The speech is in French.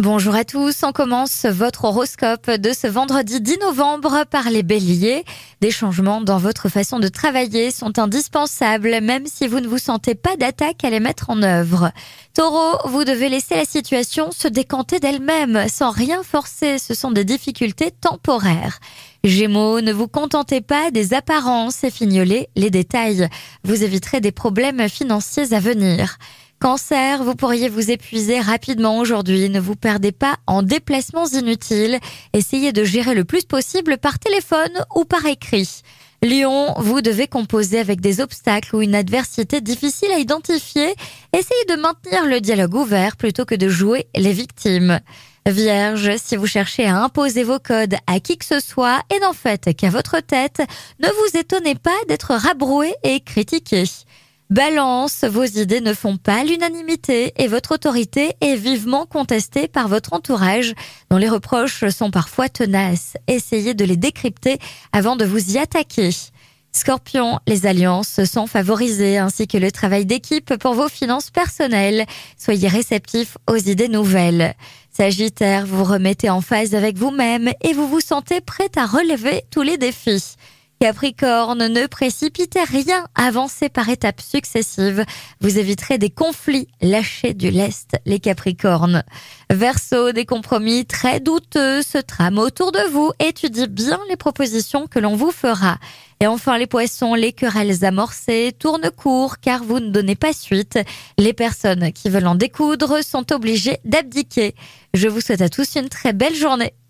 Bonjour à tous, on commence votre horoscope de ce vendredi 10 novembre par les béliers. Des changements dans votre façon de travailler sont indispensables même si vous ne vous sentez pas d'attaque à les mettre en œuvre. Taureau, vous devez laisser la situation se décanter d'elle-même sans rien forcer, ce sont des difficultés temporaires. Gémeaux, ne vous contentez pas des apparences et fignolez les détails. Vous éviterez des problèmes financiers à venir. Cancer, vous pourriez vous épuiser rapidement aujourd'hui. Ne vous perdez pas en déplacements inutiles. Essayez de gérer le plus possible par téléphone ou par écrit. Lion, vous devez composer avec des obstacles ou une adversité difficile à identifier. Essayez de maintenir le dialogue ouvert plutôt que de jouer les victimes. Vierge, si vous cherchez à imposer vos codes à qui que ce soit et n'en faites qu'à votre tête, ne vous étonnez pas d'être rabroué et critiqué. Balance, vos idées ne font pas l'unanimité et votre autorité est vivement contestée par votre entourage dont les reproches sont parfois tenaces. Essayez de les décrypter avant de vous y attaquer. Scorpion, les alliances sont favorisées ainsi que le travail d'équipe pour vos finances personnelles. Soyez réceptif aux idées nouvelles. Sagittaire, vous remettez en phase avec vous-même et vous vous sentez prêt à relever tous les défis. Capricorne, ne précipitez rien, avancez par étapes successives. Vous éviterez des conflits, lâchez du lest, les Capricornes. Verseau, des compromis très douteux se trament autour de vous. Étudiez bien les propositions que l'on vous fera. Et enfin, les poissons, les querelles amorcées tournent court car vous ne donnez pas suite. Les personnes qui veulent en découdre sont obligées d'abdiquer. Je vous souhaite à tous une très belle journée.